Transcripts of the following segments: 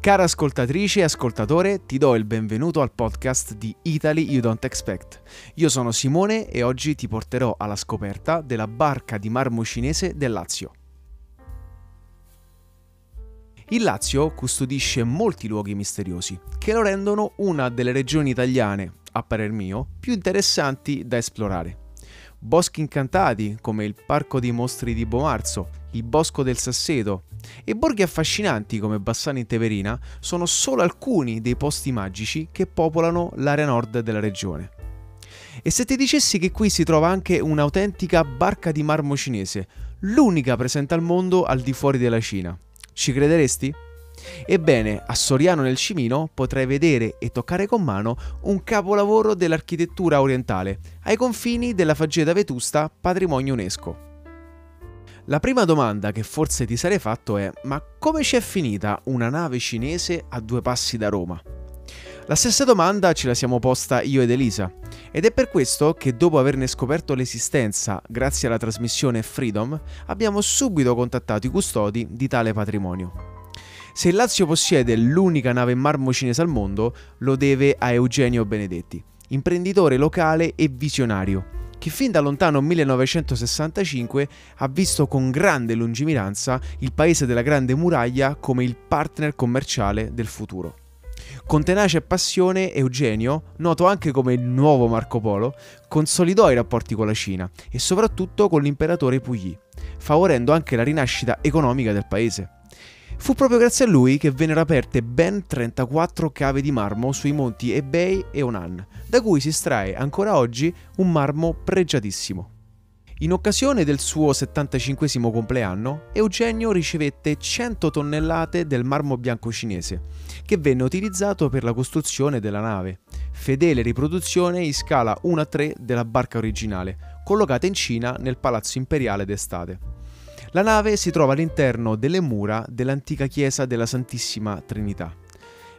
Cara ascoltatrice e ascoltatore, ti do il benvenuto al podcast di Italy You Don't Expect. Io sono Simone e oggi ti porterò alla scoperta della barca di marmo cinese del Lazio. Il Lazio custodisce molti luoghi misteriosi che lo rendono una delle regioni italiane, a parer mio, più interessanti da esplorare. Boschi incantati come il Parco dei Mostri di Bomarzo, il Bosco del Sasseto e borghi affascinanti come Bassano in Teverina sono solo alcuni dei posti magici che popolano l'area nord della regione. E se ti dicessi che qui si trova anche un'autentica barca di marmo cinese, l'unica presente al mondo al di fuori della Cina, ci crederesti? Ebbene, a Soriano nel Cimino potrai vedere e toccare con mano un capolavoro dell'architettura orientale, ai confini della faggeta vetusta patrimonio UNESCO. La prima domanda che forse ti sarei fatto è: ma come ci è finita una nave cinese a due passi da Roma? La stessa domanda ce la siamo posta io ed Elisa, ed è per questo che dopo averne scoperto l'esistenza grazie alla trasmissione Freedom, abbiamo subito contattato i custodi di tale patrimonio. Se il Lazio possiede l'unica nave in marmo cinese al mondo, lo deve a Eugenio Benedetti, imprenditore locale e visionario, che fin da lontano 1965 ha visto con grande lungimiranza il paese della Grande Muraglia come il partner commerciale del futuro. Con tenacia e passione, Eugenio, noto anche come il nuovo Marco Polo, consolidò i rapporti con la Cina e soprattutto con l'imperatore Puyi, favorendo anche la rinascita economica del paese. Fu proprio grazie a lui che vennero aperte ben 34 cave di marmo sui monti Ebei e Onan, da cui si estrae ancora oggi un marmo pregiatissimo. In occasione del suo 75 compleanno, Eugenio ricevette 100 tonnellate del marmo bianco cinese, che venne utilizzato per la costruzione della nave, fedele riproduzione in scala 1 a 3 della barca originale, collocata in Cina nel Palazzo Imperiale d'estate. La nave si trova all'interno delle mura dell'antica chiesa della Santissima Trinità.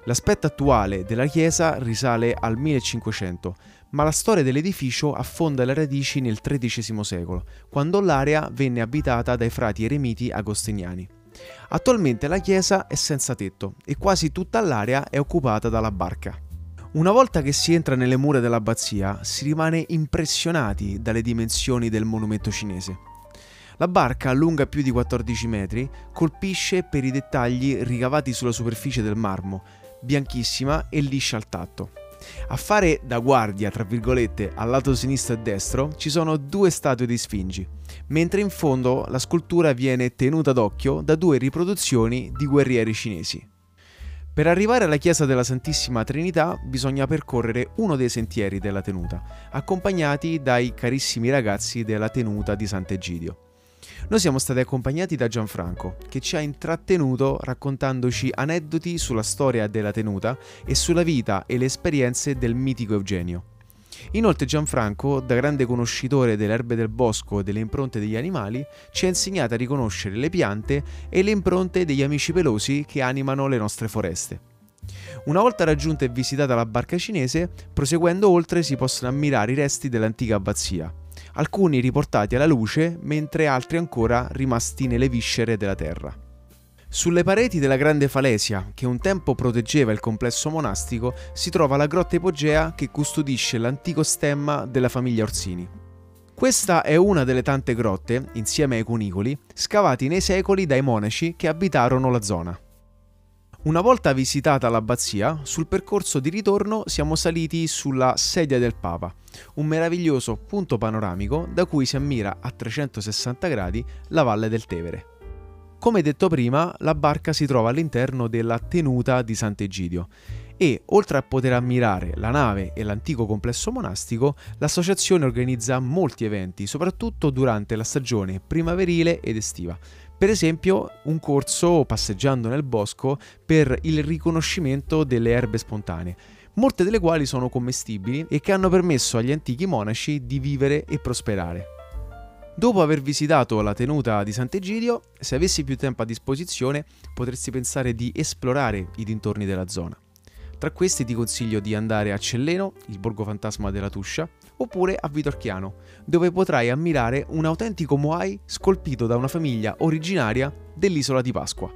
L'aspetto attuale della chiesa risale al 1500, ma la storia dell'edificio affonda le radici nel XIII secolo, quando l'area venne abitata dai frati eremiti agostiniani. Attualmente la chiesa è senza tetto e quasi tutta l'area è occupata dalla barca. Una volta che si entra nelle mura dell'abbazia, si rimane impressionati dalle dimensioni del monumento cinese. La barca, lunga più di 14 metri, colpisce per i dettagli ricavati sulla superficie del marmo, bianchissima e liscia al tatto. A fare da guardia, tra virgolette, al lato sinistro e destro ci sono due statue di sfingi, mentre in fondo la scultura viene tenuta d'occhio da due riproduzioni di guerrieri cinesi. Per arrivare alla chiesa della Santissima Trinità bisogna percorrere uno dei sentieri della tenuta, accompagnati dai carissimi ragazzi della tenuta di Sant'Egidio. Noi siamo stati accompagnati da Gianfranco, che ci ha intrattenuto raccontandoci aneddoti sulla storia della tenuta e sulla vita e le esperienze del mitico Eugenio. Inoltre Gianfranco, da grande conoscitore delle erbe del bosco e delle impronte degli animali, ci ha insegnato a riconoscere le piante e le impronte degli amici pelosi che animano le nostre foreste. Una volta raggiunta e visitata la barca cinese, proseguendo oltre si possono ammirare i resti dell'antica abbazia, alcuni riportati alla luce mentre altri ancora rimasti nelle viscere della terra. Sulle pareti della grande falesia, che un tempo proteggeva il complesso monastico, si trova la grotta ipogea che custodisce l'antico stemma della famiglia Orsini. Questa è una delle tante grotte, insieme ai cunicoli, scavati nei secoli dai monaci che abitarono la zona. Una volta visitata l'abbazia, sul percorso di ritorno siamo saliti sulla sedia del Papa, un meraviglioso punto panoramico da cui si ammira a 360 gradi la valle del Tevere. Come detto prima, la barca si trova all'interno della tenuta di Sant'Egidio e, oltre a poter ammirare la nave e l'antico complesso monastico, l'associazione organizza molti eventi, soprattutto durante la stagione primaverile ed estiva, per esempio un corso passeggiando nel bosco per il riconoscimento delle erbe spontanee, molte delle quali sono commestibili e che hanno permesso agli antichi monaci di vivere e prosperare. Dopo aver visitato la tenuta di Sant'Egidio, se avessi più tempo a disposizione, potresti pensare di esplorare i dintorni della zona. Tra questi ti consiglio di andare a Celleno, il borgo fantasma della Tuscia, oppure a Vitorchiano, dove potrai ammirare un autentico Moai scolpito da una famiglia originaria dell'isola di Pasqua.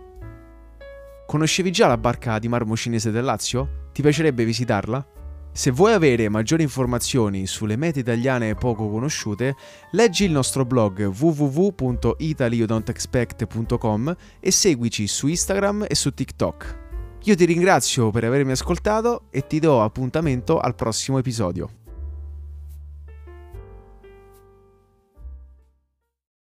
Conoscevi già la barca di marmo cinese del Lazio? Ti piacerebbe visitarla? Se vuoi avere maggiori informazioni sulle mete italiane poco conosciute, leggi il nostro blog www.italiodon'texpect.com e seguici su Instagram e su TikTok. Io ti ringrazio per avermi ascoltato e ti do appuntamento al prossimo episodio.